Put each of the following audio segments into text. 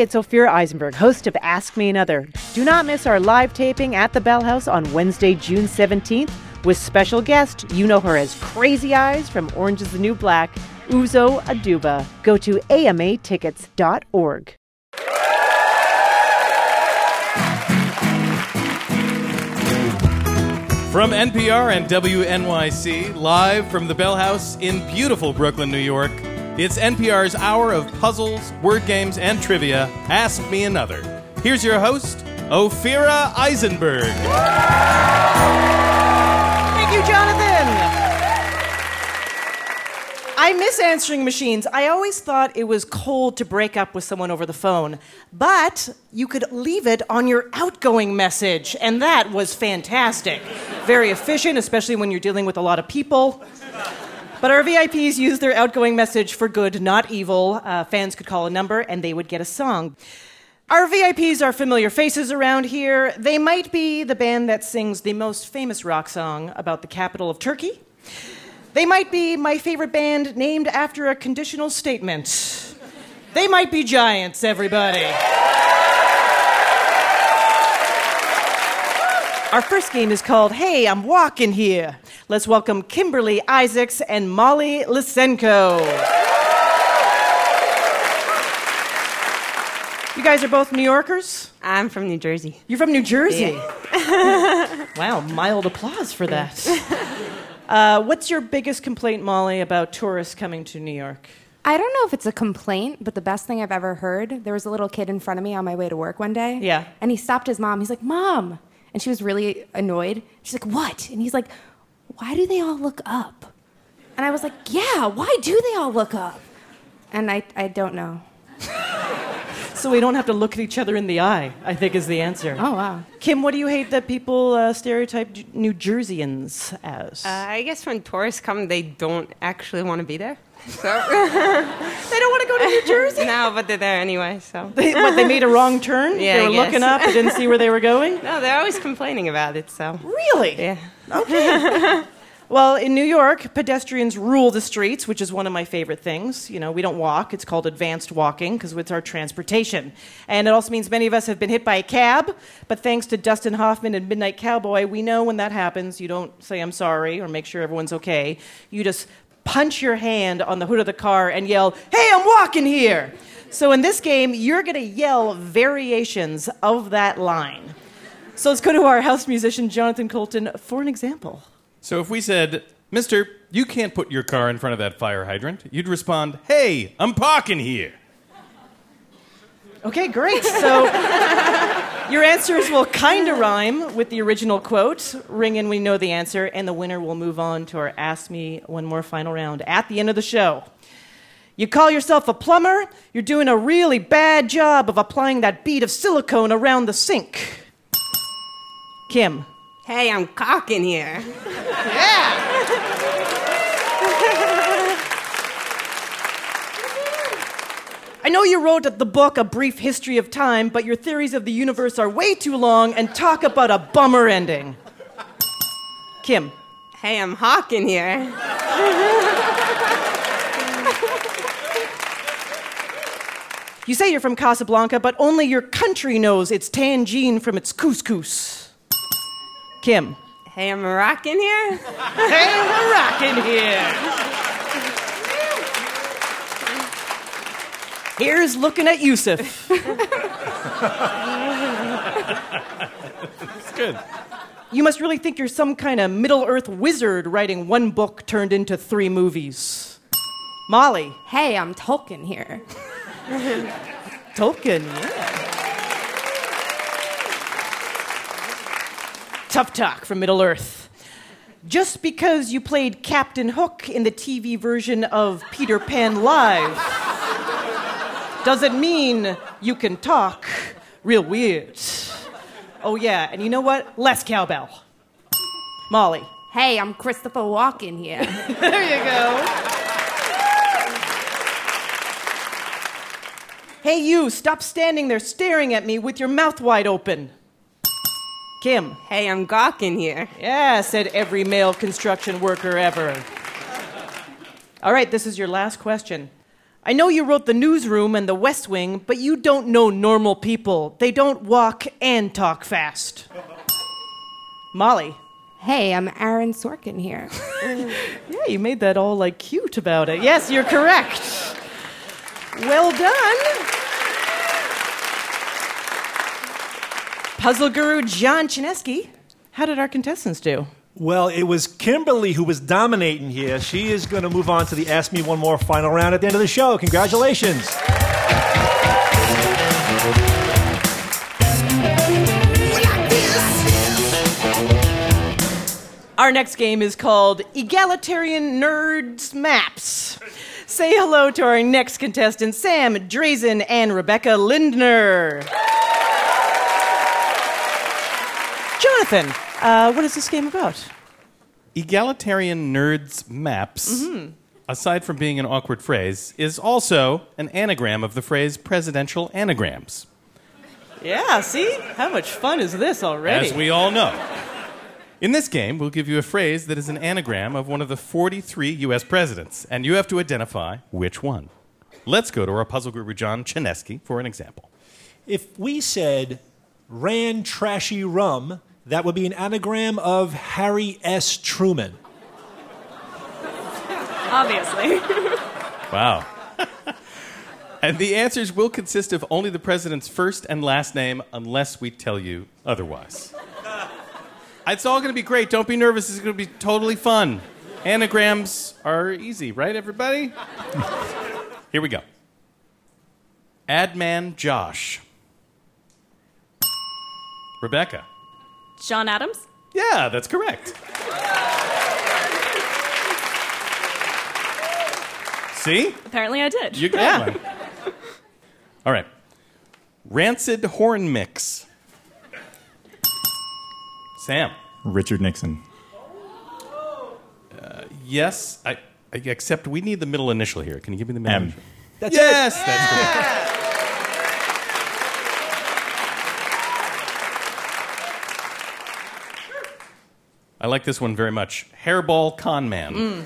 It's Ophira Eisenberg, host of Ask Me Another. Do not miss our live taping at the Bell House on Wednesday, June 17th, with special guest. You know her as Crazy Eyes from Orange is the New Black, Uzo Aduba. Go to amatickets.org. From NPR and WNYC, live from the Bell House in beautiful Brooklyn, New York, it's NPR's hour of puzzles, word games, and trivia. Ask Me Another. Here's your host, Ophira Eisenberg. Thank you, Jonathan. I miss answering machines. I always thought it was cold to break up with someone over the phone, but you could leave it on your outgoing message, and that was fantastic. Very efficient, especially when you're dealing with a lot of people. But our VIPs use their outgoing message for good, not evil. Uh, fans could call a number and they would get a song. Our VIPs are familiar faces around here. They might be the band that sings the most famous rock song about the capital of Turkey. They might be my favorite band named after a conditional statement. They might be giants, everybody. Our first game is called Hey, I'm Walking Here. Let's welcome Kimberly Isaacs and Molly Lysenko. You guys are both New Yorkers? I'm from New Jersey. You're from New Jersey? Yeah. wow, mild applause for that. Uh, what's your biggest complaint, Molly, about tourists coming to New York? I don't know if it's a complaint, but the best thing I've ever heard there was a little kid in front of me on my way to work one day. Yeah. And he stopped his mom. He's like, Mom. And she was really annoyed. She's like, What? And he's like, Why do they all look up? And I was like, Yeah, why do they all look up? And I, I don't know. So we don't have to look at each other in the eye, I think is the answer. Oh, wow. Kim, what do you hate that people uh, stereotype J- New Jerseyans as? Uh, I guess when tourists come, they don't actually want to be there. So they don't want to go to New Jersey? no, but they're there anyway. So They, what, they made a wrong turn? Yeah, they were looking up, they didn't see where they were going? no, they're always complaining about it. So Really? yeah. Okay. Well, in New York, pedestrians rule the streets, which is one of my favorite things. You know, we don't walk, it's called advanced walking because it's our transportation. And it also means many of us have been hit by a cab, but thanks to Dustin Hoffman and Midnight Cowboy, we know when that happens, you don't say, I'm sorry, or make sure everyone's okay. You just punch your hand on the hood of the car and yell, Hey, I'm walking here! So in this game, you're going to yell variations of that line. So let's go to our house musician, Jonathan Coulton, for an example. So if we said, Mister, you can't put your car in front of that fire hydrant, you'd respond, Hey, I'm parking here. Okay, great. So your answers will kind of rhyme with the original quote. Ring in we know the answer, and the winner will move on to our Ask Me One More final round at the end of the show. You call yourself a plumber, you're doing a really bad job of applying that bead of silicone around the sink. Kim. Hey, I'm caulking here. I know you wrote the book A Brief History of Time, but your theories of the universe are way too long and talk about a bummer ending. Kim. Hey, I'm hawking here. You say you're from Casablanca, but only your country knows it's tangine from its couscous. Kim. Hey, I'm rocking here. Hey, we're rocking here. Here's looking at Yusuf. It's good. You must really think you're some kind of Middle Earth wizard writing one book turned into three movies. Molly. Hey, I'm Tolkien here. Tolkien, yeah. Tough talk from Middle Earth. Just because you played Captain Hook in the TV version of Peter Pan Live doesn't mean you can talk real weird. Oh, yeah, and you know what? Less cowbell. Molly. Hey, I'm Christopher Walken here. There you go. Hey, you, stop standing there staring at me with your mouth wide open. Kim. Hey, I'm gawking here. Yeah, said every male construction worker ever. All right, this is your last question. I know you wrote The Newsroom and The West Wing, but you don't know normal people. They don't walk and talk fast. Molly. Hey, I'm Aaron Sorkin here. Yeah, you made that all like cute about it. Yes, you're correct. Well done. Puzzle guru John Chaneski. How did our contestants do? Well, it was Kimberly who was dominating here. She is going to move on to the Ask Me One More final round at the end of the show. Congratulations. Our next game is called Egalitarian Nerds Maps. Say hello to our next contestants, Sam Drazen and Rebecca Lindner. Jonathan, uh, what is this game about? Egalitarian Nerds Maps, aside from being an awkward phrase, is also an anagram of the phrase presidential anagrams, Yeah, see? How much fun is this already? as we all know. In this game, we'll give you a phrase that is an anagram of one of the 43 U.S. presidents, and you have to identify which one. Let's go to our puzzle guru, John Chaneski, for an example. If we said ran trashy rum, that would be an anagram of Harry S. Truman. Obviously. Wow. and the answers will consist of only the president's first and last name unless we tell you otherwise. It's all going to be great. Don't be nervous. It's going to be totally fun. Anagrams are easy, right, everybody? Here we go. Adman Josh. Rebecca. John Adams? Yeah, that's correct. See? Apparently I did. You got one. All right. Rancid horn mix. Sam. Richard Nixon. Uh, yes, I, I except we need the middle initial here. Can you give me the middle M. initial? That's Yes, that's correct. I like this one very much. Hairball con man.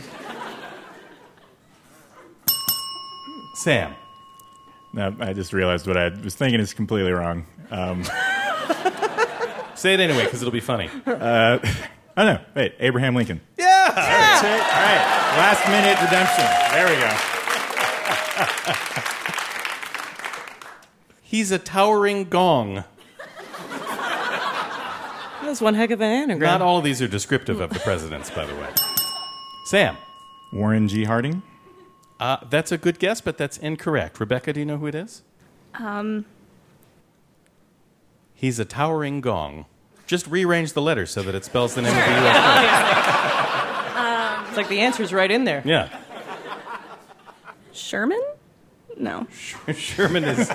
Sam. No, I just realized what I was thinking is completely wrong. Um, Say it anyway, because it'll be funny. oh no, wait, Abraham Lincoln. Yeah. That's it. All right, last minute redemption. There we go. He's a towering gong. That's one heck of an anagram. Not all of these are descriptive of the presidents, by the way. Sam. Warren G. Harding. Uh, that's a good guess, but that's incorrect. Rebecca, do you know who it is? Um, He's a towering gong. Just rearrange the letters so that it spells the name of the U.S. It's like the answer's right in there. Yeah. Sherman? No. Sherman is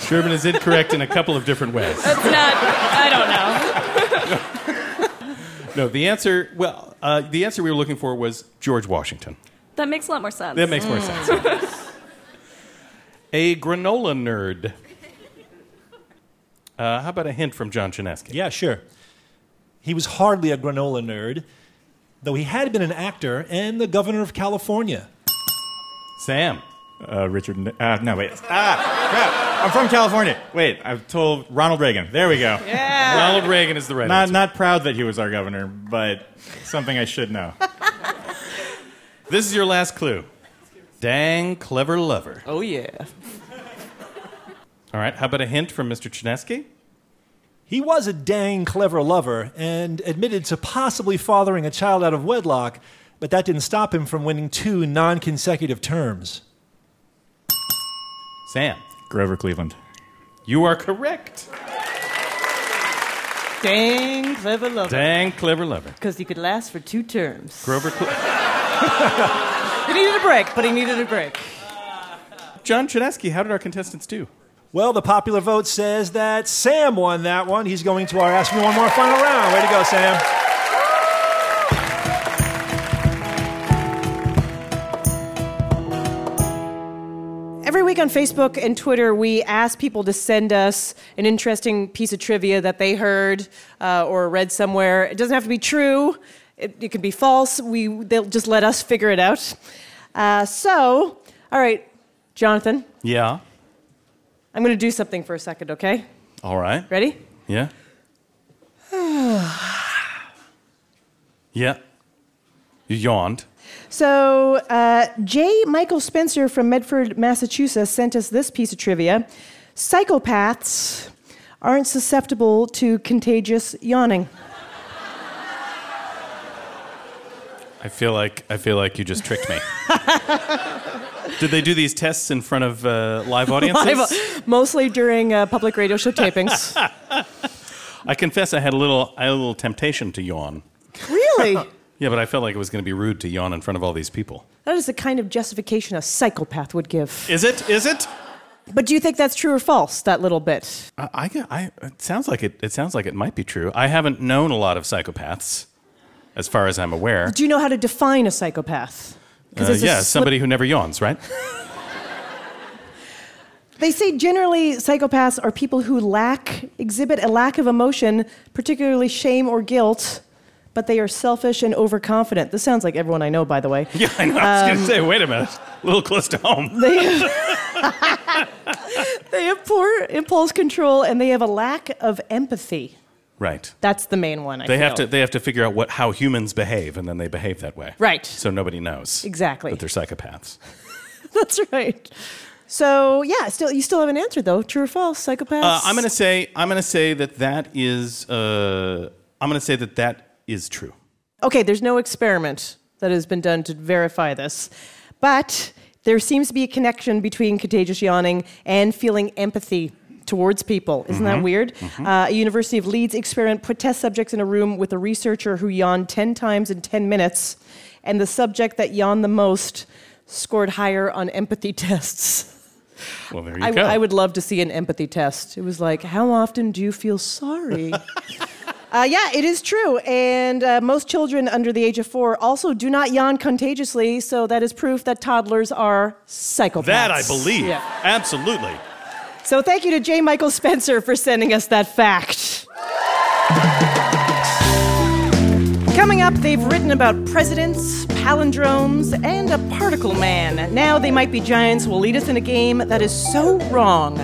Sherman is incorrect in a couple of different ways. That's not, I don't know. No, the answer well, uh, the answer we were looking for was George Washington. That makes a lot more sense. That makes more sense. a granola nerd. Uh, how about a hint from John Chaneski? Yeah, sure. He was hardly a granola nerd, though he had been an actor and the governor of California. Sam. Uh, Richard. Ni- Uh, no, wait. Ah, crap. I'm from California. Wait, I've told Ronald Reagan. There we go. Ronald Reagan is the right Not answer. not proud that he was our governor, but something I should know. This is your last clue. Dang clever lover. Oh, yeah. All right, how about a hint from Mr. Chaneski? He was a dang clever lover and admitted to possibly fathering a child out of wedlock, but that didn't stop him from winning two non consecutive terms. Sam. Grover Cleveland. You are correct. Dang clever lover. Dang clever lover. Because he could last for two terms. Grover Cle- He needed a break, but he needed a break. John Chaneski, how did our contestants do? Well, the popular vote says that Sam won that one. He's going to our Ask Me One More final round. Way to go, Sam. Week on Facebook and Twitter, we ask people to send us an interesting piece of trivia that they heard uh, or read somewhere. It doesn't have to be true. It, it can be false. We they'll just let us figure it out. Uh, so, all right, Jonathan, Yeah. I'm going to do something for a second, okay? All right. Ready? Yeah. yeah. You yawned. So, uh, J. Michael Spencer from Medford, Massachusetts, sent us this piece of trivia Psychopaths aren't susceptible to contagious yawning. I feel like I feel like you just tricked me. Did they do these tests in front of uh, live audiences? Live- mostly during uh, public radio show tapings. I confess I had a little I had a little temptation to yawn. really? Yeah, but I felt like it was going to be rude to yawn in front of all these people. That is the kind of justification a psychopath would give. Is it? Is it? But do you think that's true or false, that little bit? I, I, I it sounds like it. It sounds like it might be true. I haven't known a lot of psychopaths, as far as I'm aware. Do you know how to define a psychopath? Uh, yeah, slip- somebody who never yawns, right? They say generally psychopaths are people who lack, exhibit a lack of emotion, particularly shame or guilt, but they are selfish and overconfident. This sounds like everyone I know, by the way. Yeah, I know. I was going to say, wait a minute, a little close to home. They have, they have poor impulse control and they have a lack of empathy. Right. That's the main one. I They have to. They have to figure out what how humans behave, and then they behave that way. Right. So nobody knows. Exactly. That they're psychopaths. That's right. So yeah, still you still haven't answered though. True or false? Psychopaths. Uh, I'm going to say. I'm going to say that that is. Uh, I'm going to say that that is true. Okay, there's no experiment that has been done to verify this, but there seems to be a connection between contagious yawning and feeling empathy towards people. Isn't that weird? Uh, a University of Leeds experiment put test subjects in a room with a researcher who yawned 10 times in 10 minutes, and the subject that yawned the most scored higher on empathy tests. Well, there you I, go. I would love to see an empathy test. It was like, how often do you feel sorry? uh, yeah, it is true. And uh, most children under the age of four also do not yawn contagiously, so that is proof that toddlers are psychopaths. that I believe. Yeah. Absolutely. So thank you to J. Michael Spencer for sending us that fact. Coming up, they've written about presidents, palindromes, and a particle man. Now they might be giants will lead us in a game that is so wrong,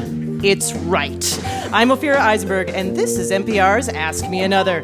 it's right. I'm Ophira Eisenberg, and this is NPR's Ask Me Another.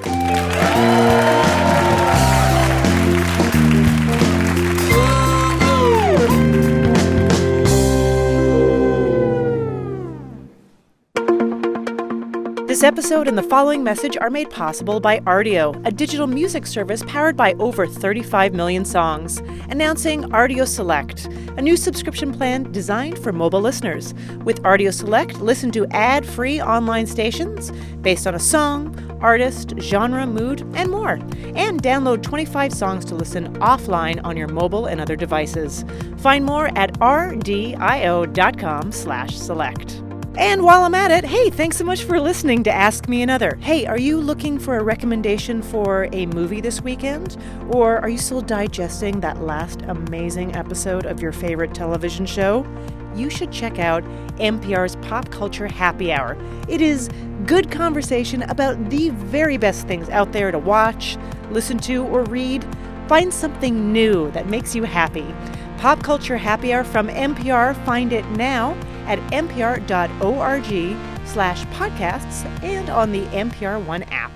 This episode and the following message are made possible by Rdio, a digital music service powered by over 35 million songs. Announcing Rdio Select, a new subscription plan designed for mobile listeners. With Ardio Select, listen to ad free online stations based on a song, artist, genre, mood, and more. And download 25 songs to listen offline on your mobile and other devices. Find more at rdio.com slash select. And while I'm at it, hey, thanks so much for listening to Ask Me Another. Hey, are you looking for a recommendation for a movie this weekend? Or are you still digesting that last amazing episode of your favorite television show? You should check out NPR's Pop Culture Happy Hour. It is good conversation about the very best things out there to watch, listen to, or read. Find something new that makes you happy. Pop Culture Happy Hour from NPR. Find it now at npr.org slash podcasts and on the NPR One app.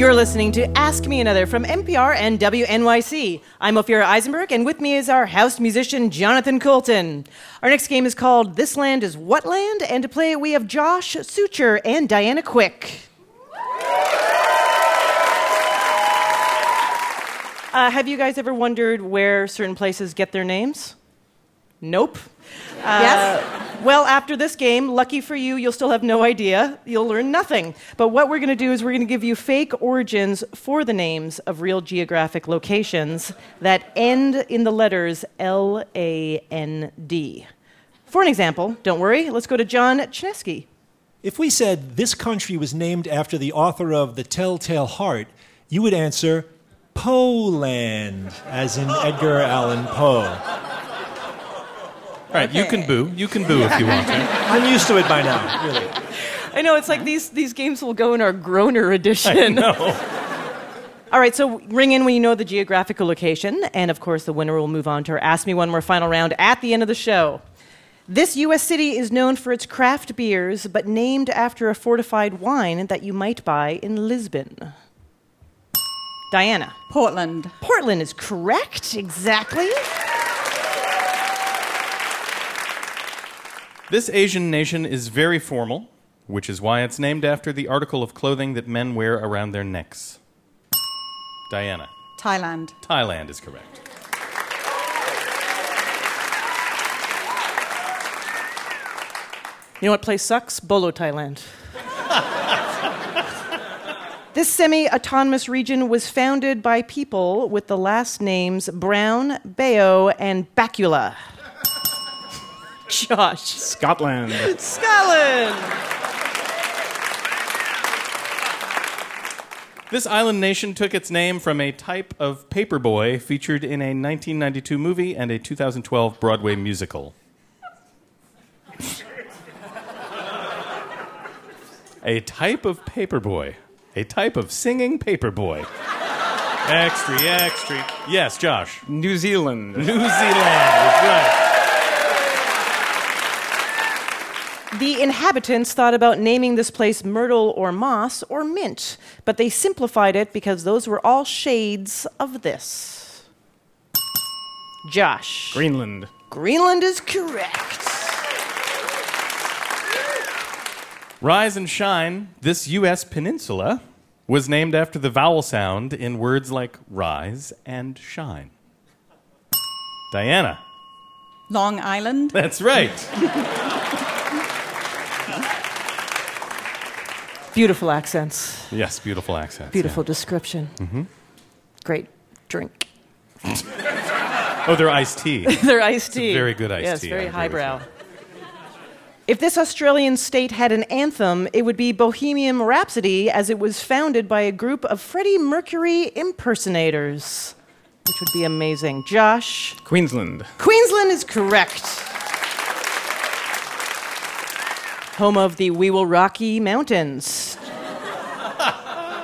You're listening to Ask Me Another from NPR and WNYC. I'm Ophira Eisenberg, and with me is our house musician, Jonathan Coulton. Our next game is called This Land is What Land? And to play it, we have Josh Suture and Diana Quick. Uh, have you guys ever wondered where certain places get their names? Nope. yes? Well, after this game, lucky for you, you'll still have no idea. You'll learn nothing. But what we're going to do is we're going to give you fake origins for the names of real geographic locations that end in the letters L A N D. For an example, don't worry, let's go to John Chaneski. If we said this country was named after the author of The Telltale Heart, you would answer Poland, as in Edgar Allan Poe. All right, you can boo. You can boo if you want to. I'm used to it by now, really. I know it's like these, these games will go in our Groner edition. No. All right, so ring in when you know the geographical location, and of course, the winner will move on to our Ask Me One More final round at the end of the show. This U.S. city is known for its craft beers, but named after a fortified wine that you might buy in Lisbon. Diana. Portland. Portland is correct, exactly. This Asian nation is very formal, which is why it's named after the article of clothing that men wear around their necks. Diana. Thailand. Thailand is correct. You know what place sucks? Bolo, Thailand. this semi autonomous region was founded by people with the last names Brown, Baio, and Bakula. Josh. Scotland. Scotland! This island nation took its name from a type of paperboy featured in a 1992 movie and a 2012 Broadway musical. a type of paperboy. A type of singing paperboy. Extra, extra. Yes, Josh. New Zealand. New Zealand is right. The inhabitants thought about naming this place Myrtle or Moss or Mint, but they simplified it because those were all shades of this. Josh. Greenland. Greenland is correct. Rise and shine, this U.S. peninsula was named after the vowel sound in words like rise and shine. Diana. Long Island. That's right. Beautiful accents. yes, beautiful accents. Beautiful description. Mm-hmm. Great drink. Oh, they're iced tea. They're iced tea. very good iced yes, tea, I very highbrow. If this Australian state had an anthem, it would be Bohemian Rhapsody, as it was founded by a group of Freddie Mercury impersonators, which would be amazing. Josh. Queensland. Queensland is correct. Home of the We Will Rocky Mountains.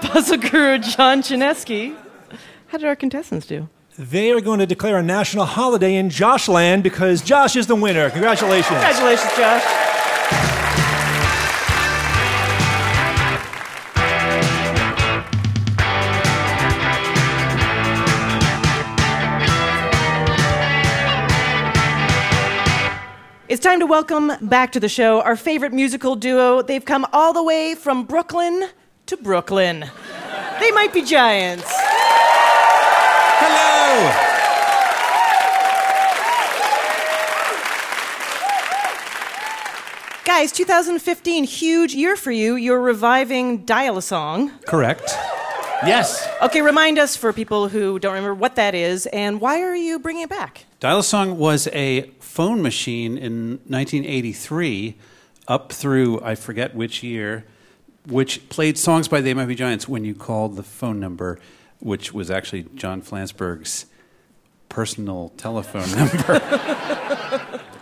Puzzle guru John Chaneski. How did our contestants do? They are going to declare a national holiday in Joshland because Josh is the winner. Congratulations. Congratulations, Josh. It's time to welcome back to the show our favorite musical duo. They've come all the way from Brooklyn to Brooklyn. They might be giants. Hello. Guys, 2015, huge year for you. You're reviving Dial a Song. Correct. Yes. Okay, remind us for people who don't remember what that is and why are you bringing it back? Dial a Song was a phone machine in 1983 up through, I forget which year, which played songs by the Mighty Giants when you called the phone number, which was actually John Flansburgh's personal telephone number.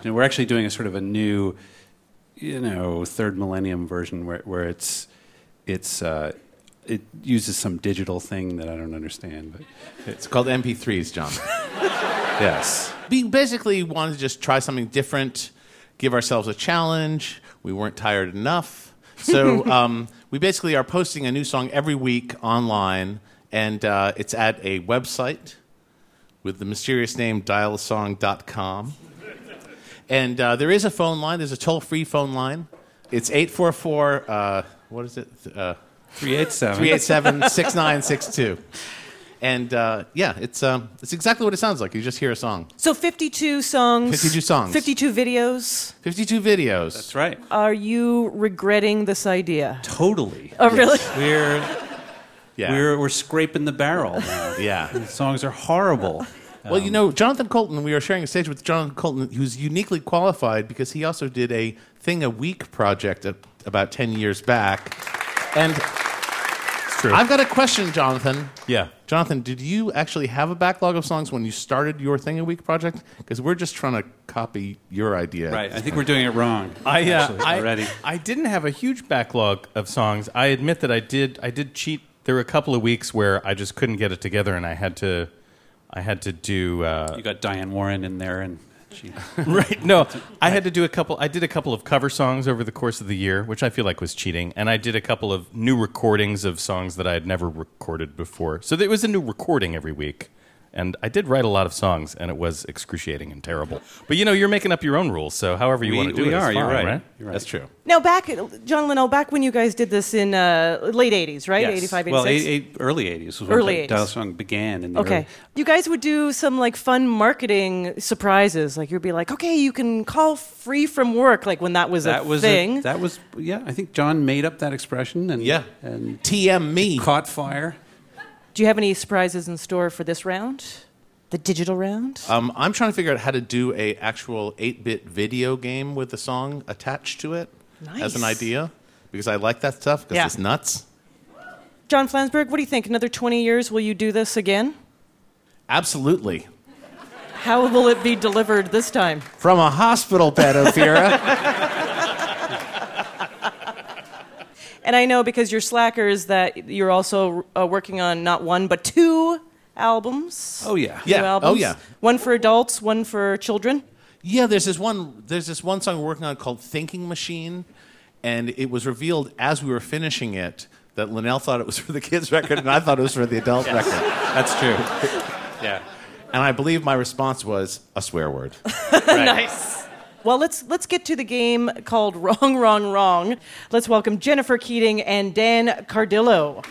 Know, we're actually doing a sort of a new, you know, third millennium version where, where it's, it's, uh, it uses some digital thing that I don't understand, but It's called MP3s, John. yes. We basically wanted to just try something different, give ourselves a challenge. We weren't tired enough. So um, we basically are posting a new song every week online, and uh, it's at a website with the mysterious name dialasong.com. And uh, there is a phone line, there's a toll free phone line. It's 844, uh, what is it? Uh, 387. 387 6962. And uh, yeah, it's, um, it's exactly what it sounds like. You just hear a song. So 52 songs. 52 songs. 52 videos. 52 videos. That's right. Are you regretting this idea? Totally. Oh, really? We're Yeah. we're we're scraping the barrel now. yeah. The songs are horrible. Well, you know, Jonathan Coulton, we are sharing a stage with Jonathan Coulton, who's uniquely qualified because he also did a Thing a Week project a- about 10 years back. And It's true. I've got a question, Jonathan. yeah. Jonathan, did you actually have a backlog of songs when you started your Thing a Week project? Because we're just trying to copy your idea. Right. I think we're doing it wrong. I, uh, actually, I, already. I didn't have a huge backlog of songs. I admit that I did. I did cheat there were a couple of weeks where I just couldn't get it together, and I had to, I had to do. Uh, You got Diane Warren in there, and she. right. No, I had to do a couple. I did a couple of cover songs over the course of the year, which I feel like was cheating, and I did a couple of new recordings of songs that I had never recorded before. So it was a new recording every week. And I did write a lot of songs, and it was excruciating and terrible. But you know, you're making up your own rules, so however you We- want to do we it is are, you're right. right? You're right. That's true. Now, back, John Linnell, back when you guys did this in uh, late 80s, right? Yes. 85, 86? Well, eight, eight, early 80s was when Early the 80s. Dial Song began. In the Okay. early- You guys would do some like fun marketing surprises. Like you'd be like, okay, you can call free from work, like when that was that a was thing. that was yeah. I think John made up that expression and Yeah. and TM me. caught fire. Do you have any surprises in store for this round? The digital round? Um, I'm trying to figure out how to do a actual 8-bit video game with a song attached to it as an idea because I like that stuff because Yeah. it's nuts. John Flansburgh, what do you think? Another 20 years, will you do this again? Absolutely. How will it be delivered this time? From a hospital bed, Ophira. And I know because you're slackers that you're also uh, working on not one but two albums. Oh yeah. Yeah. Two Oh, albums. yeah. One for adults, one for children. Yeah, there's this one. There's this one song we're working on called "Thinking Machine," and it was revealed as we were finishing it that Linnell thought it was for the kids' record, and I thought it was for the adult record. That's true. yeah. And I believe my response was a swear word. Nice. Well, let's let's get to the game called Wrong, Wrong, Wrong. Let's welcome Jennifer Keating and Dan Cardillo.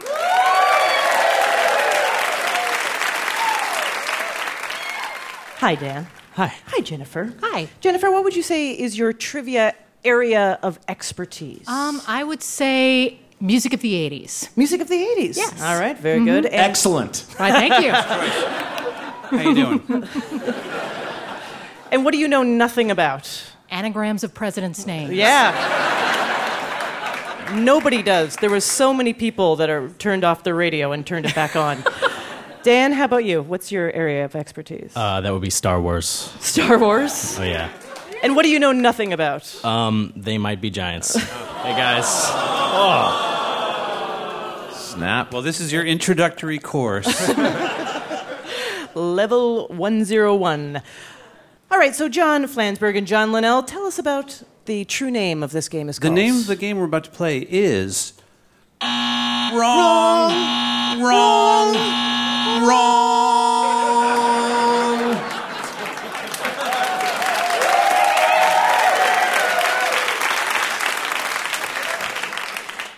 Hi, Dan. Hi. Hi, Jennifer. Hi. Jennifer, what would you say is your trivia area of expertise? Um, I would say music of the 80s. Music of the 80s. Yes. All right, very good. And Excellent. Why, thank you. How you doing? And what do you know nothing about? Anagrams of presidents' names. Yeah. Nobody does. There was so many people that are turned off the radio and turned it back on. Dan, how about you? What's your area of expertise? Uh, that would be Star Wars. Star Wars. Oh yeah. And what do you know nothing about? Um, they might be giants. hey guys. Oh. Snap. Well, this is your introductory course. Level 101. All right, so John Flansburgh and John Linnell, tell us about the true name of this game is the name of the game we're about to play is wrong, wrong, wrong.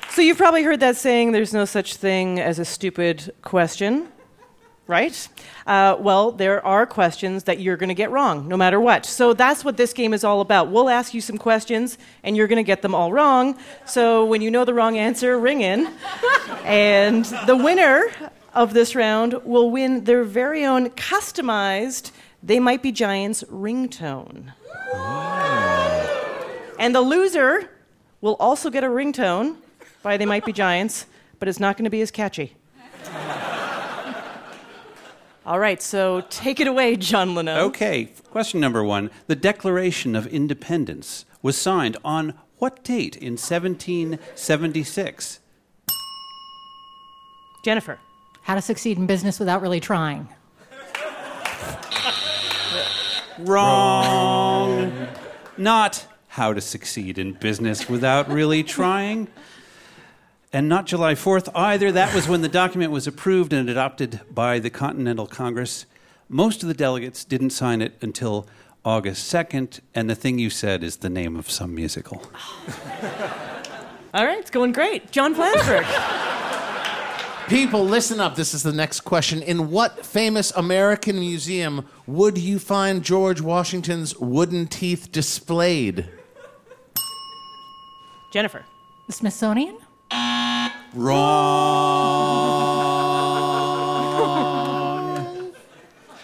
So you've probably heard that saying, there's no such thing as a stupid question, right? Uh, well, there are questions that you're going to get wrong, no matter what. So that's what this game is all about. We'll ask you some questions, and you're going to get them all wrong. So when you know the wrong answer, ring in. and the winner of this round will win their very own customized They Might Be Giants ringtone. And the loser will also get a ringtone by They Might Be Giants, but it's not going to be as catchy. All right, so take it away, John Linnell. Okay, question number one. The Declaration of Independence was signed on what date in 1776? Jennifer. How to succeed in business without really trying. Wrong. Not how to succeed in business without really trying. And not July 4th either. That was when the document was approved and adopted by the Continental Congress. Most of the delegates didn't sign it until August 2nd, and the thing you said is the name of some musical. All right, it's going great. John Flansburgh. People, listen up. This is the next question. In what famous American museum would you find George Washington's wooden teeth displayed? Jennifer. The Smithsonian? Wrong.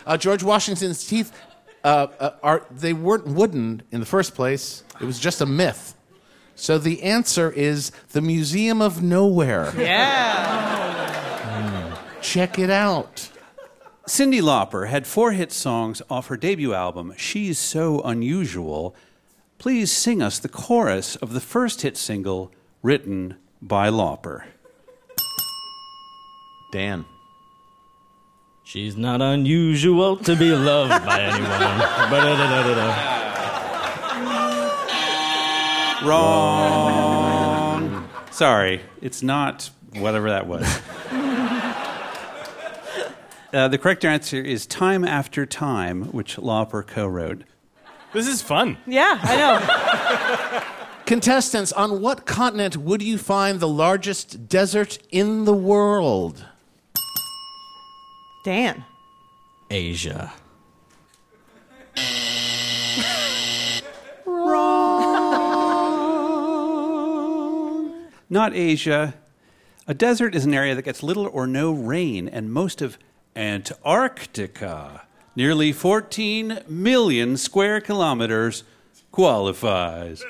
uh, George Washington's teeth uh, uh, are they weren't wooden in the first place. It was just a myth. So the answer is the Museum of Nowhere. Yeah. Check it out. Cyndi Lauper had four hit songs off her debut album, She's So Unusual. Please sing us the chorus of the first hit single written by Lauper. Dan. She's not unusual to be loved by anyone. Wrong. Sorry, it's not whatever that was. Uh, the correct answer is Time After Time, which Lauper co wrote. This is fun. Yeah, I know. Contestants, on what continent would you find the largest desert in the world? Dan. Asia. Wrong. Not Asia. A desert is an area that gets little or no rain, and most of Antarctica, nearly 14 million square kilometers, qualifies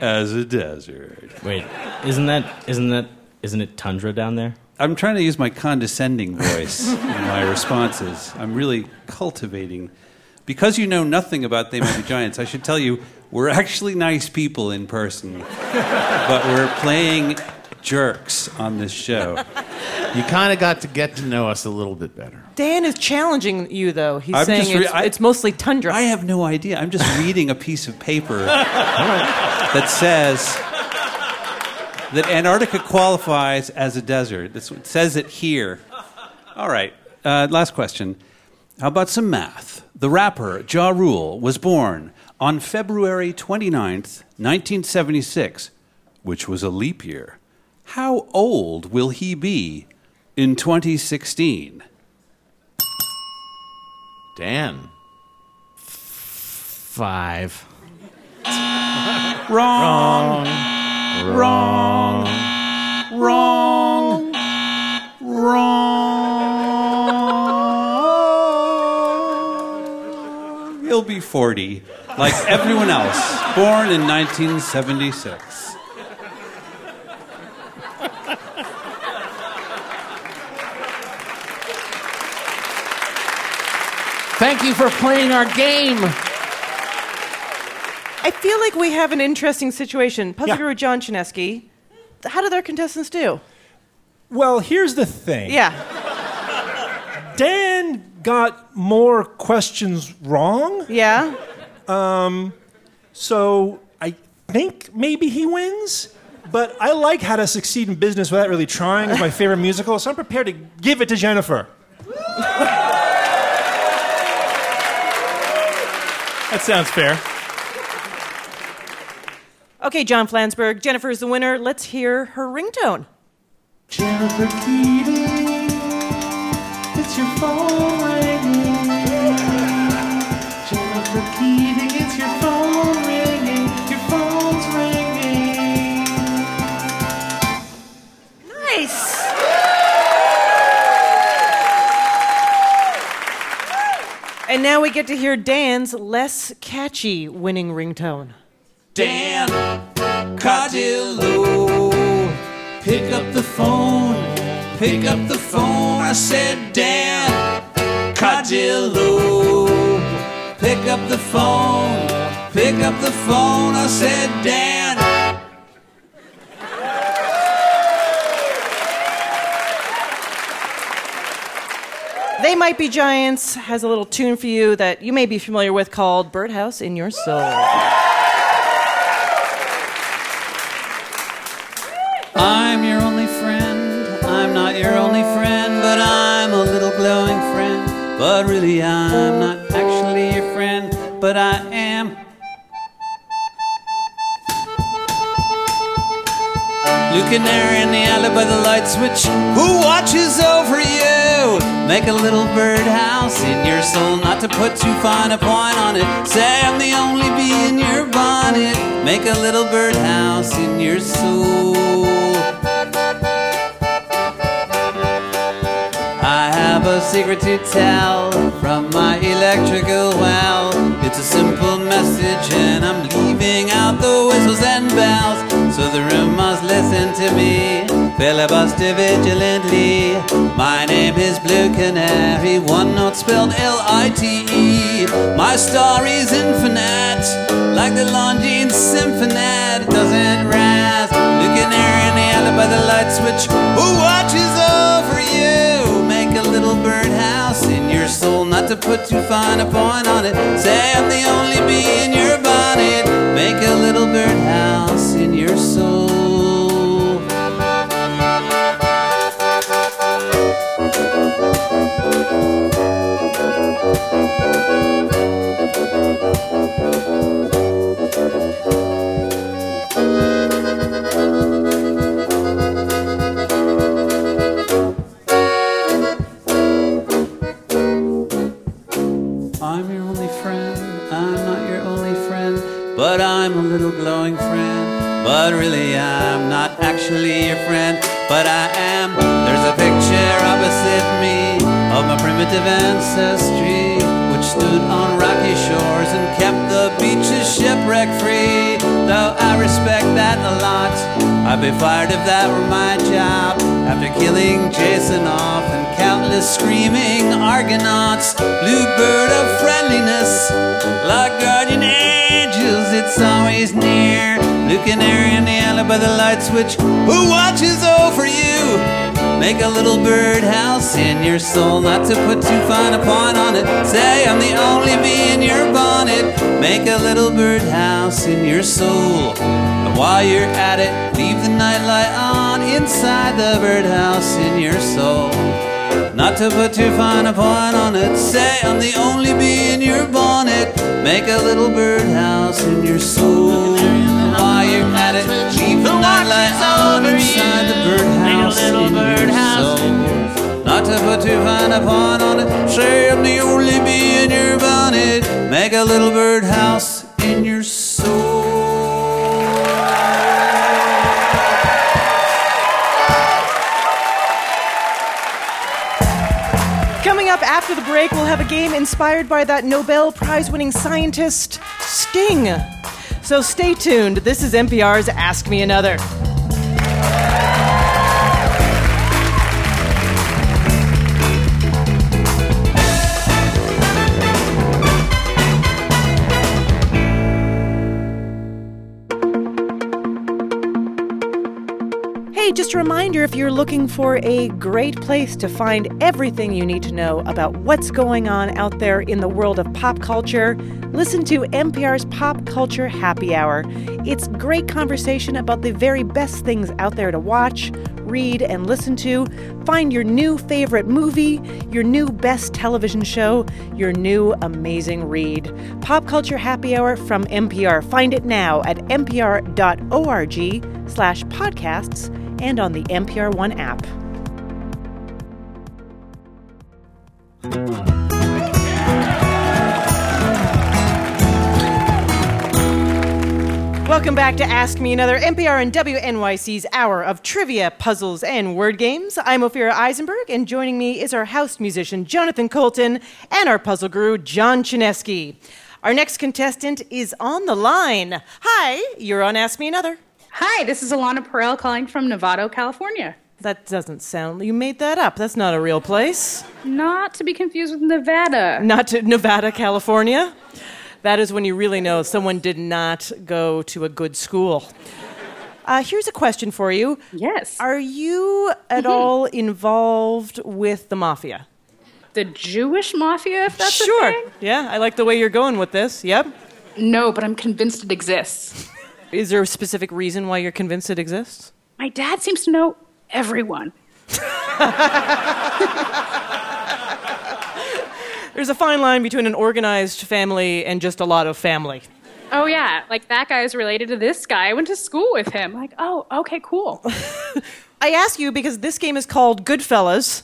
as a desert. Wait, isn't that isn't that isn't it tundra down there? I'm trying to use my condescending voice in my responses. I'm really cultivating. Because you know nothing about They Might Be Giants, I should tell you we're actually nice people in person, but we're playing jerks on this show. You kind of got to get to know us a little bit better. Dan is challenging you, though. He's I'm saying re- it's, I- it's mostly tundra. I have no idea. I'm just reading a piece of paper that says that Antarctica qualifies as a desert. That's, it says it here. All right. Uh, last question. How about some math? The rapper Ja Rule was born on February 29th, 1976, which was a leap year. How old will he be in 2016? Dan. Five. Wrong. Wrong. Wrong. Wrong. Wrong. He'll be 40, like everyone else, born in 1976. Thank you for playing our game. I feel like we have an interesting situation. Puzzle Yeah. Guru John Chaneski, how did their contestants do? Well, here's the thing. Yeah. Dan got more questions wrong. Yeah. Um, so I think maybe he wins. But I like How to Succeed in Business Without Really Trying. It's my favorite musical, so I'm prepared to give it to Jennifer. That sounds fair. Okay, John Flansburgh, Jennifer is the winner. Let's hear her ringtone. Jennifer Keating, it's your phone ringing. Jennifer Keating, it's your phone ringing. Your phone's ringing. Nice. And now we get to hear Dan's less catchy winning ringtone. Dan Cardillo, pick up the phone, pick up the phone. I said, Dan Cardillo, pick up the phone, pick up the phone. I said, Dan. They Might Be Giants has a little tune for you that you may be familiar with called Birdhouse in Your Soul. I'm your only friend. I'm not your only friend, but I'm a little glowing friend. But really, I'm not actually your friend, but I am. Looking there in the alley by the light switch, who watches over you? Make a little birdhouse in your soul, not to put too fine a point on it. Say I'm the only bee in your bonnet. Make a little birdhouse in your soul. I have a secret to tell from my electrical well. It's a simple message, and I'm leaving out the whistles and bells. So the room must listen to me, filibuster vigilantly. My name is Blue Canary, one note spelled L I T E. My story's infinite, like the Longines. It doesn't rest. Blue Canary in the alley by the light switch. Who watches? third house in your soul, not to put too fine a point on it. Say I'm the only bee in your bonnet, make a little birdhouse in your soul. Friend. But really, I'm not actually your friend, but I am. There's a picture opposite me of my primitive ancestry, which stood on rocky shores and kept the beaches shipwreck free. Though I respect that a lot, I'd be fired if that were my job. After killing Jason off and countless screaming Argonauts, bluebird of friendliness, like guardian angels, it's always near. Blue canary in the alley by the light switch, who watches over you? Make a little birdhouse in your soul, not to put too fine a point on it. Say I'm the only bee in your bonnet. Make a little birdhouse in your soul. And while you're at it, leave the nightlight on inside the birdhouse in your soul. Not to put too fine a point on it. Say I'm the only bee in your bonnet. Make a little birdhouse in your soul. And while you're at it, leave the nightlight on inside the birdhouse in your soul. Not to put too fine a point on it. Say I'm the only bee in your bonnet. Make a little birdhouse in your soul. Coming up after the break, we'll have a game inspired by that Nobel Prize winning scientist, Sting. So stay tuned. This is NPR's Ask Me Another. Just a reminder if you're looking for a great place to find everything you need to know about what's going on out there in the world of pop culture, listen to NPR's Pop Culture Happy Hour. It's great conversation about the very best things out there to watch, read, and listen to. Find your new favorite movie, your new best television show, your new amazing read. Pop Culture Happy Hour from NPR. Find it now at npr.org slash podcasts and on the NPR One app. Welcome back to Ask Me Another, NPR and WNYC's hour of trivia, puzzles, and word games. I'm Ophira Eisenberg, and joining me is our house musician, Jonathan Coulton, and our puzzle guru, John Chaneski. Our next contestant is on the line. Hi, you're on Ask Me Another. Hi, this is Alana Perel calling from Novato, California. That doesn't sound. You made that up. That's not a real place. Not to be confused with Nevada. Not to Nevada, California. That is when you really know someone did not go to a good school. Uh, here's a question for you. Yes. Are you at all involved with the mafia? The Jewish mafia, if that's sure. Yeah, I like the way you're going with this. Yep. No, but I'm convinced it exists. Is there a specific reason why you're convinced it exists? My dad seems to know everyone. There's a fine line between an organized family and just a lot of family. Oh, yeah, like that guy is related to this guy. I went to school with him. Like, oh, okay, cool. I ask you because this game is called Goodfellas.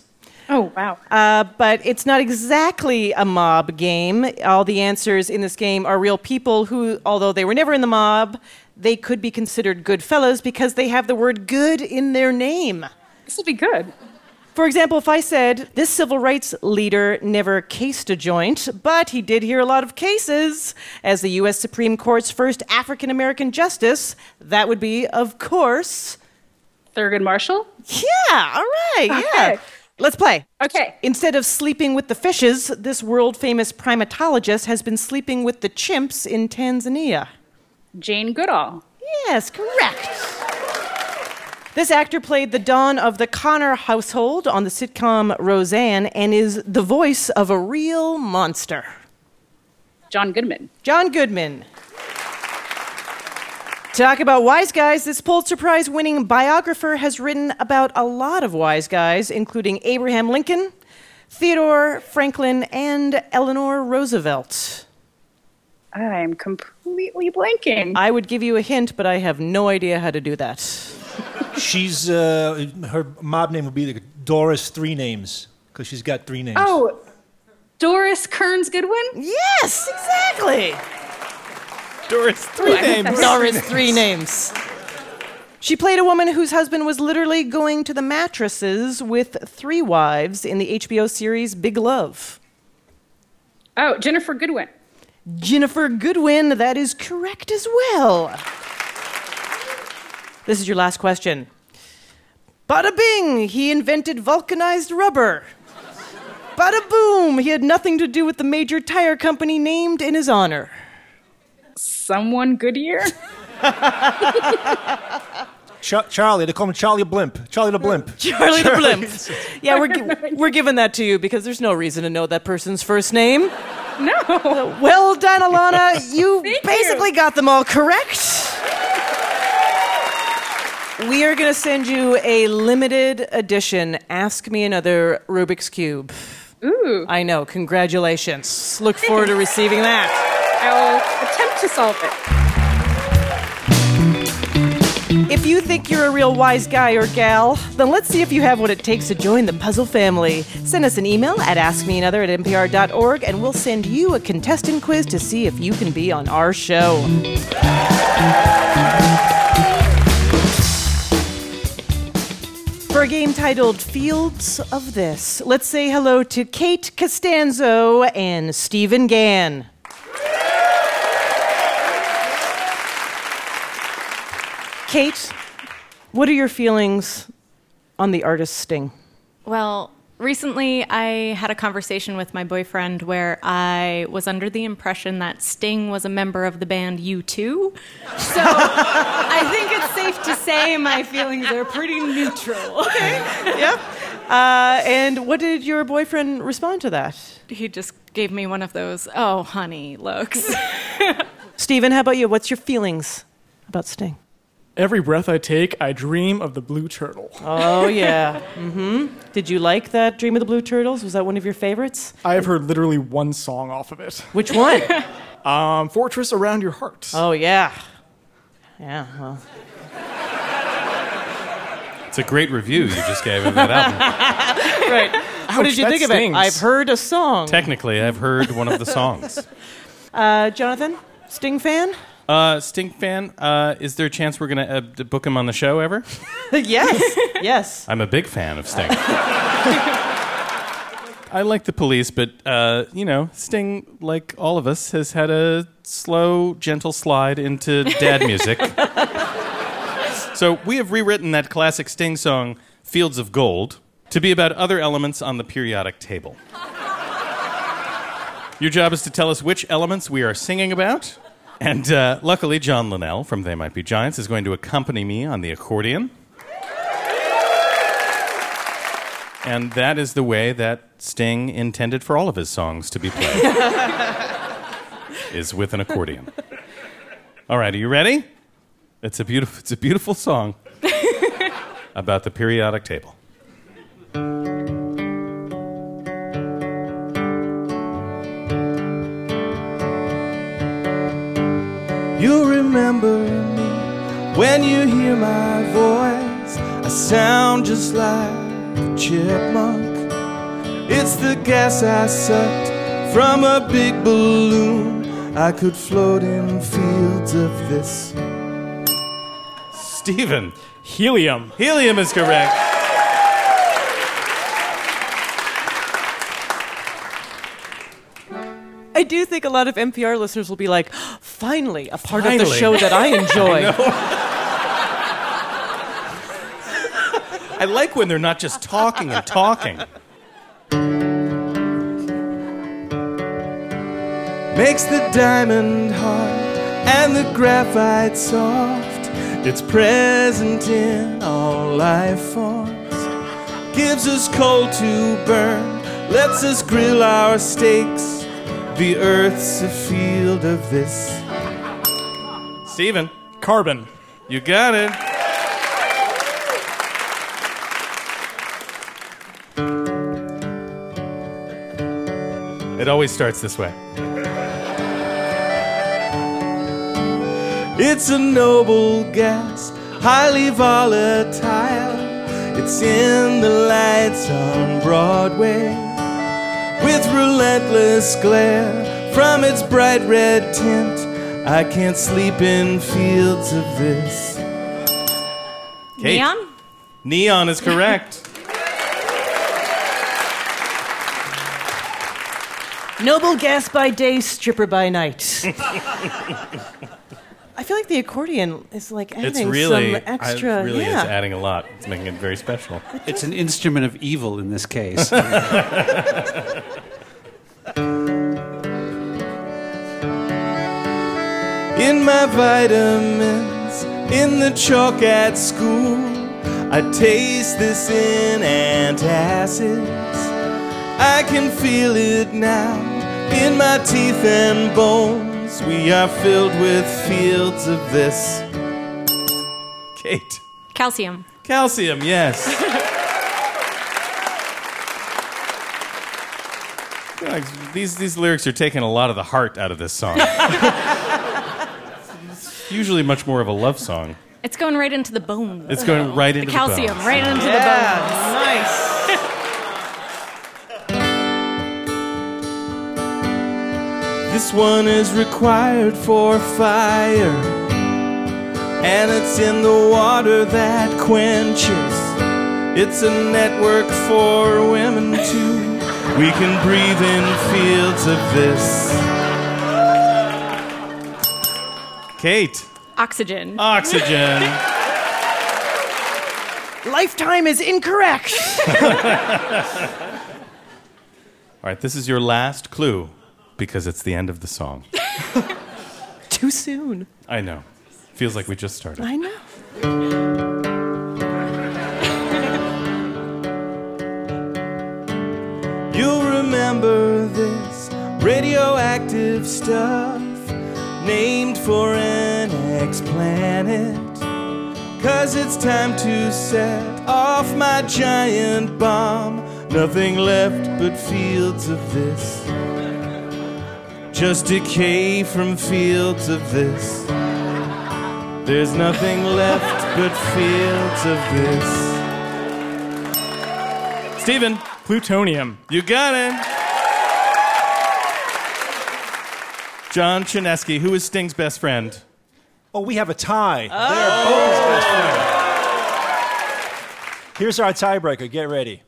Oh, wow. Uh, but it's not exactly a mob game. All the answers in this game are real people who, although they were never in the mob, they could be considered good fellows because they have the word good in their name. This will be good. For example, if I said, this civil rights leader never cased a joint, but he did hear a lot of cases as the U.S. Supreme Court's first African American justice, that would be, of course. Thurgood Marshall? Yeah, all right, yeah. Okay. Let's play. Okay. Instead of sleeping with the fishes, this world famous primatologist has been sleeping with the chimps in Tanzania. Jane Goodall. Yes, correct. This actor played the Don of the Connor household on the sitcom Roseanne and is the voice of a real monster. John Goodman. John Goodman. Talk about wise guys. This Pulitzer Prize winning biographer has written about a lot of wise guys, including Abraham Lincoln, Theodore Franklin, and Eleanor Roosevelt. I am completely blanking. I would give you a hint, but I have no idea how to do that. She's uh, her mob name would be like Doris Three Names because she's got three names. Oh, Doris Kearns Goodwin? Yes, exactly. Doris Three names. Doris three names. She played a woman whose husband was literally going to the mattresses with three wives in the HBO series Big Love. Oh, Ginnifer Goodwin. Ginnifer Goodwin, that is correct as well. This is your last question. Bada bing, he invented vulcanized rubber. Bada boom, he had nothing to do with the major tire company named in his honor. Someone Goodyear? Ch- Charlie, they call him Charlie Blimp. Charlie the Blimp. Charlie the Blimp. Yeah, we're, gi- we're giving that to you because there's no reason to know that person's first name. No. Well done, Alana. You basically got them all correct. We are going to send you a limited edition Ask Me Another Rubik's Cube. Ooh. I know. Congratulations. Look forward to receiving that. I'll attempt to solve it. If you think you're a real wise guy or gal, then let's see if you have what it takes to join the puzzle family. Send us an email at askmeanother at npr.org and we'll send you a contestant quiz to see if you can be on our show. For a game titled Fields of This, let's say hello to Kate Costanzo and Stephen Gann. Kate, what are your feelings on the artist Sting? Well, recently I had a conversation with my boyfriend where I was under the impression that Sting was a member of the band U2. So I think it's safe to say my feelings are pretty neutral. Okay. yep. Uh, and what did your boyfriend respond to that? He just gave me one of those, oh, honey looks. Steven, how about you? What's your feelings about Sting? Every breath I take, I dream of the blue turtle. Oh, yeah. mm-hmm. Did you like that Dream of the Blue Turtles? Was that one of your favorites? I have heard literally one song off of it. Which one? um, Fortress Around Your Heart. Oh, yeah. Yeah, well. It's a great review you just gave of that album. right. what did you that think stings. of it? I've heard a song. Technically, I've heard one of the songs. Uh, Jonathan, Sting fan? Uh, Sting fan, uh, is there a chance we're going to uh, book him on the show ever? yes, yes. I'm a big fan of Sting. I like the police, but, uh, you know, Sting, like all of us, has had a slow, gentle slide into dad music. so we have rewritten that classic Sting song, Fields of Gold, to be about other elements on the periodic table. Your job is to tell us which elements we are singing about. And uh, luckily, John Linnell from They Might Be Giants is going to accompany me on the accordion. And that is the way that Sting intended for all of his songs to be played, is with an accordion. All right, are you ready? It's a beautiful, it's a beautiful song about the periodic table. You'll remember me when you hear my voice. I sound just like a chipmunk. It's the gas I sucked from a big balloon. I could float in fields of this. Stephen. Helium. Helium is correct. I do think a lot of NPR listeners will be like, finally, a part of the show that I enjoy. I like when they're not just talking and talking. makes the diamond hard and the graphite soft It's present in all life forms. Gives us coal to burn, lets us grill our steaks. The earth's a field of this. Steven. Carbon. You got it. It always starts this way. It's a noble gas, highly volatile. It's in the lights on Broadway with relentless glare from its bright red tint. I can't sleep in fields of this. Kate. Neon? Neon is correct. Noble gas by day, stripper by night. I feel like the accordion is like adding it's really, some extra. I, really yeah. is adding a lot. It's making it very special. It's an instrument of evil in this case. in my vitamins, in the chalk at school. I taste this in antacids. I can feel it now in my teeth and bones. We are filled with fields of this. Kate. Calcium. Calcium, yes. These these lyrics are taking a lot of the heart out of this song. it's usually much more of a love song. It's going right into the bones. It's going right into the calcium, bones. right into Yeah, the bones. nice. This one is required for fire, and it's in the water that quenches. It's a network for women too. We can breathe in fields of this. Kate. Oxygen. Oxygen. Lifetime is incorrect. All right, this is your last clue because it's the end of the song. Too soon. I know. Feels like we just started. I know. You'll remember this radioactive stuff named for an ex planet. Cause it's time to set off my giant bomb. Nothing left but fields of this. Just decay from fields of this. There's nothing left but fields of this. Steven. Plutonium. You got it. John Chaneski, who is Sting's best friend? Oh, we have a tie. They're oh. both his best friend. Here's our tiebreaker. Get ready.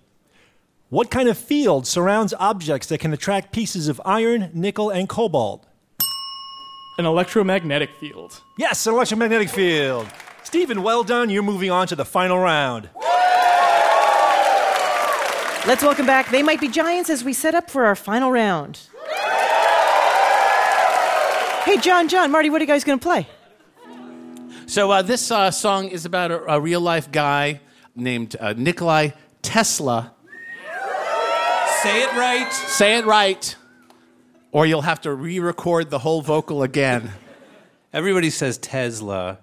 What kind of field surrounds objects that can attract pieces of iron, nickel, and cobalt? An electromagnetic field. Yes, an electromagnetic field. Stephen, well done. You're moving on to the final round. Let's welcome back They Might Be Giants as we set up for our final round. Hey, John, John, Marty, what are you guys going to play? So uh, this uh, song is about a, a real life guy named uh, Nikolai Tesla. Say it right. Say it right, or you'll have to re-record the whole vocal again. Everybody says Tesla.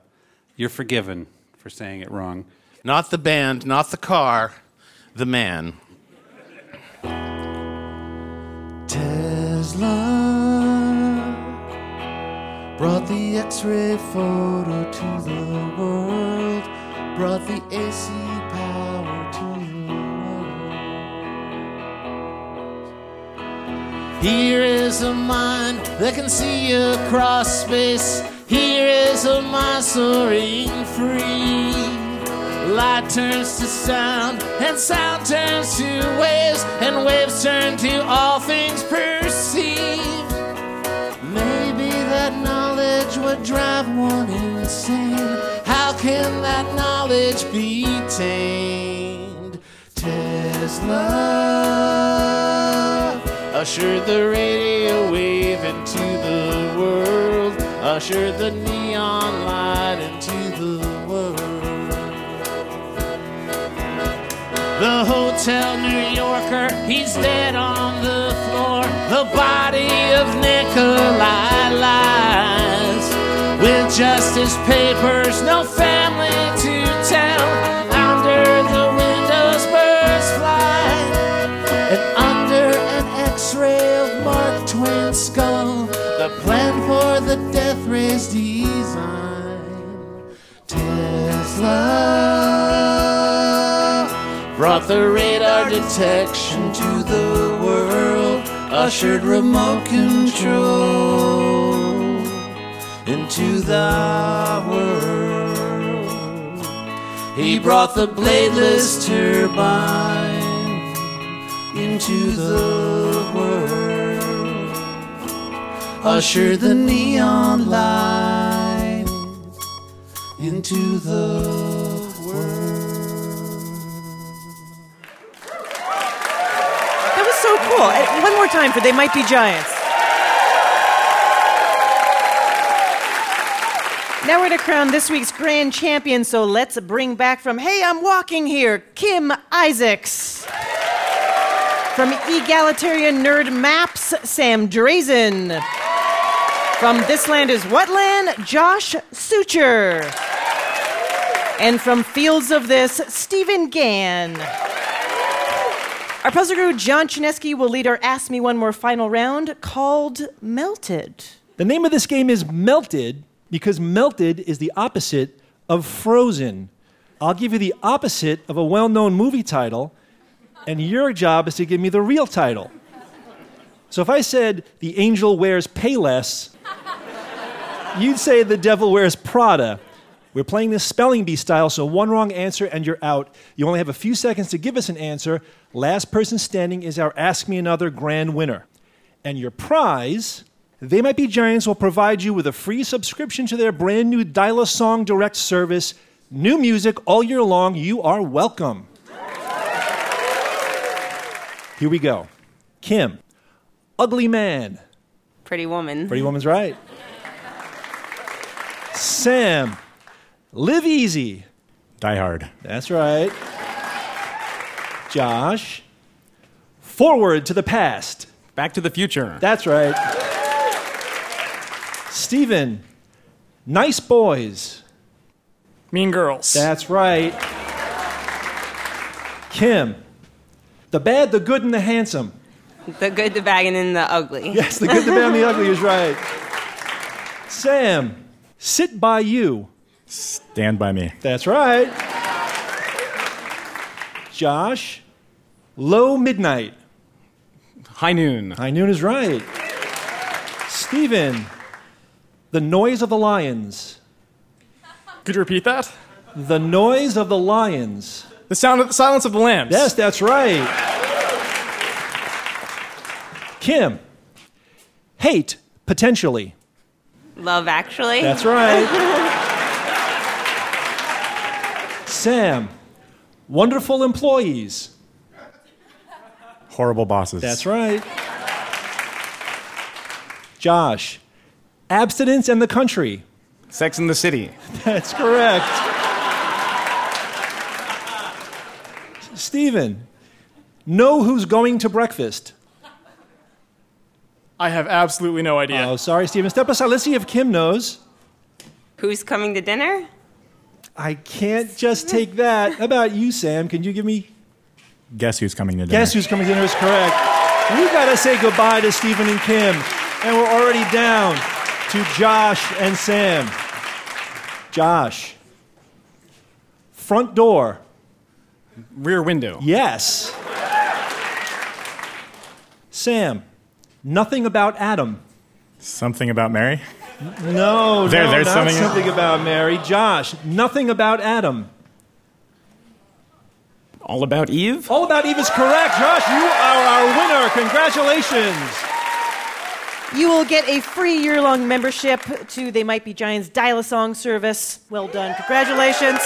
You're forgiven for saying it wrong. Not the band, not the car, the man. Tesla brought the X-ray photo to the world, brought the AC power to the world. Here is a mind that can see across space. Here is a mind soaring free. Light turns to sound, and sound turns to waves, and waves turn to all things perceived. would drive one insane. How can that knowledge be tamed? Tesla ushered the radio wave into the world, ushered the neon light into the world. The Hotel New Yorker, he's dead on the floor. The body of Nikolai Lai just his papers, no family to tell. Under the windows, birds fly, and under an X-ray of Mark Twain's skull, the plan for the death rays design. Tesla brought the radar detection to the world, ushered remote control into the world. He brought the bladeless turbine into the world, ushered the neon light into the world That was so cool. One more time for They Might Be Giants. Now we're to crown this week's grand champion, so let's bring back from Hey, I'm Walking Here, Kim Isaacs. From Egalitarian Nerd Maps, Sam Drazen. From This Land is What Land, Josh Suture. And from Fields of This, Stephen Gann. Our puzzle guru, John Chaneski, will lead our Ask Me One More final round called Melted. The name of this game is Melted because melted is the opposite of frozen. I'll give you the opposite of a well known movie title, and your job is to give me the real title. So if I said The Angel Wears Payless, you'd say The Devil Wears Prada. We're playing this spelling bee style, so one wrong answer and you're out. You only have a few seconds to give us an answer. Last person standing is our Ask Me Another grand winner. And your prize, They Might Be Giants will provide you with a free subscription to their brand new Dial a Song Direct service. New music all year long. You are welcome. Here we go. Kim, Ugly Man. Pretty woman. Pretty Woman's right. Sam, Live Easy. Die Hard. That's right. Josh, Forward to the Past. Back to the Future. That's right. Steven, Nice Boys. Mean Girls. That's right. Kim, The Bad, the Good, and the Handsome. The good, the bad, and the ugly. Yes, the good, the bad, and the ugly is right. Sam, Sit by You. Stand by me. That's right. Josh, Low Midnight. High Noon. High Noon is right. Steven, The Noise of the Lions. Could you repeat that? The Noise of the Lions. The sound of the silence of the lambs. Yes, that's right. Kim, Hate, Potentially. Love Actually. That's right. Sam, Wonderful Employees. Horrible bosses. That's right. Josh, Abstinence and the Country. Sex in the City. That's correct. Stephen, Know Who's Going to Breakfast. I have absolutely no idea. Oh, sorry, Stephen. Step aside. Let's see if Kim knows. Who's coming to dinner? I can't just take that. How about you, Sam? Can you give me Guess who's coming to dinner? Guess who's coming to dinner is correct. We gotta say goodbye to Stephen and Kim, and we're already down to Josh and Sam. Josh, front door. Rear window. Yes. Sam, nothing about Adam. Something about Mary? No, There- no, there's not something- something about Mary. Josh, nothing about Adam. All about Eve? All about Eve is correct. Josh, you are our winner. Congratulations. You will get a free year long membership to They Might Be Giants Dial a Song service. Well done. Congratulations.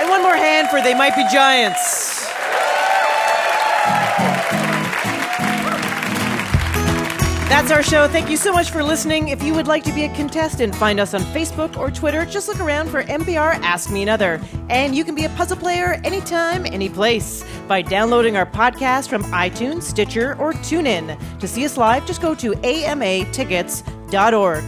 And one more hand for They Might Be Giants. That's our show. Thank you so much for listening. If you would like to be a contestant, find us on Facebook or Twitter. Just look around for NPR Ask Me Another. And you can be a puzzle player anytime, any place by downloading our podcast from iTunes, Stitcher, or TuneIn. To see us live, just go to amatickets.org.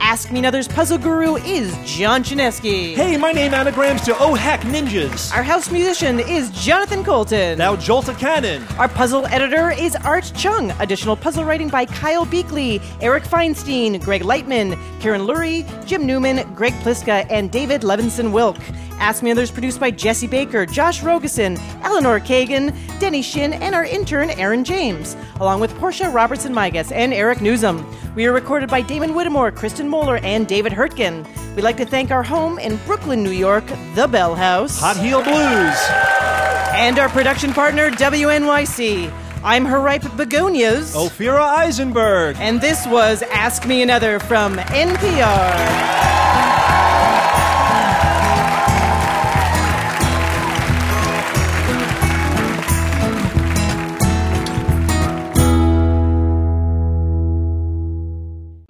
Ask Me Another's puzzle guru is John Chaneski. Hey, my name anagrams to Oh Heck Ninjas. Our house musician is Jonathan Coulton. Now Jolta Cannon. Our puzzle editor is Art Chung. Additional puzzle writing by Kyle Beakley, Eric Feinstein, Greg Lightman, Karen Lurie, Jim Newman, Greg Pliska, and David Levinson Wilk. Ask Me Another is produced by Jesse Baker, Josh Rogosin, Eleanor Kagan, Denny Shin, and our intern Aaron James, along with Portia Robertson Migas and Eric Newsom. We are recorded by Damon Whittemore, Kristen Moeller, and David Hurtgen. We'd like to thank our home in Brooklyn, New York, the Bell House. Hot Heel Blues. And our production partner, WNYC. I'm Haripe Begonias. Ophira Eisenberg. And this was Ask Me Another from NPR.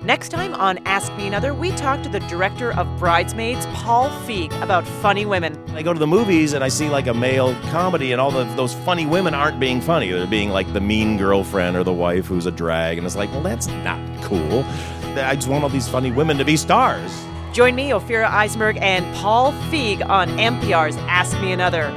Next time on Ask Me Another, we talk to the director of Bridesmaids, Paul Feig, about funny women. I go to the movies and I see like a male comedy, and all the, those funny women aren't being funny. They're being like the mean girlfriend or the wife who's a drag, and it's like, well, that's not cool. I just want all these funny women to be stars. Join me, Ophira Eisenberg, and Paul Feig on NPR's Ask Me Another.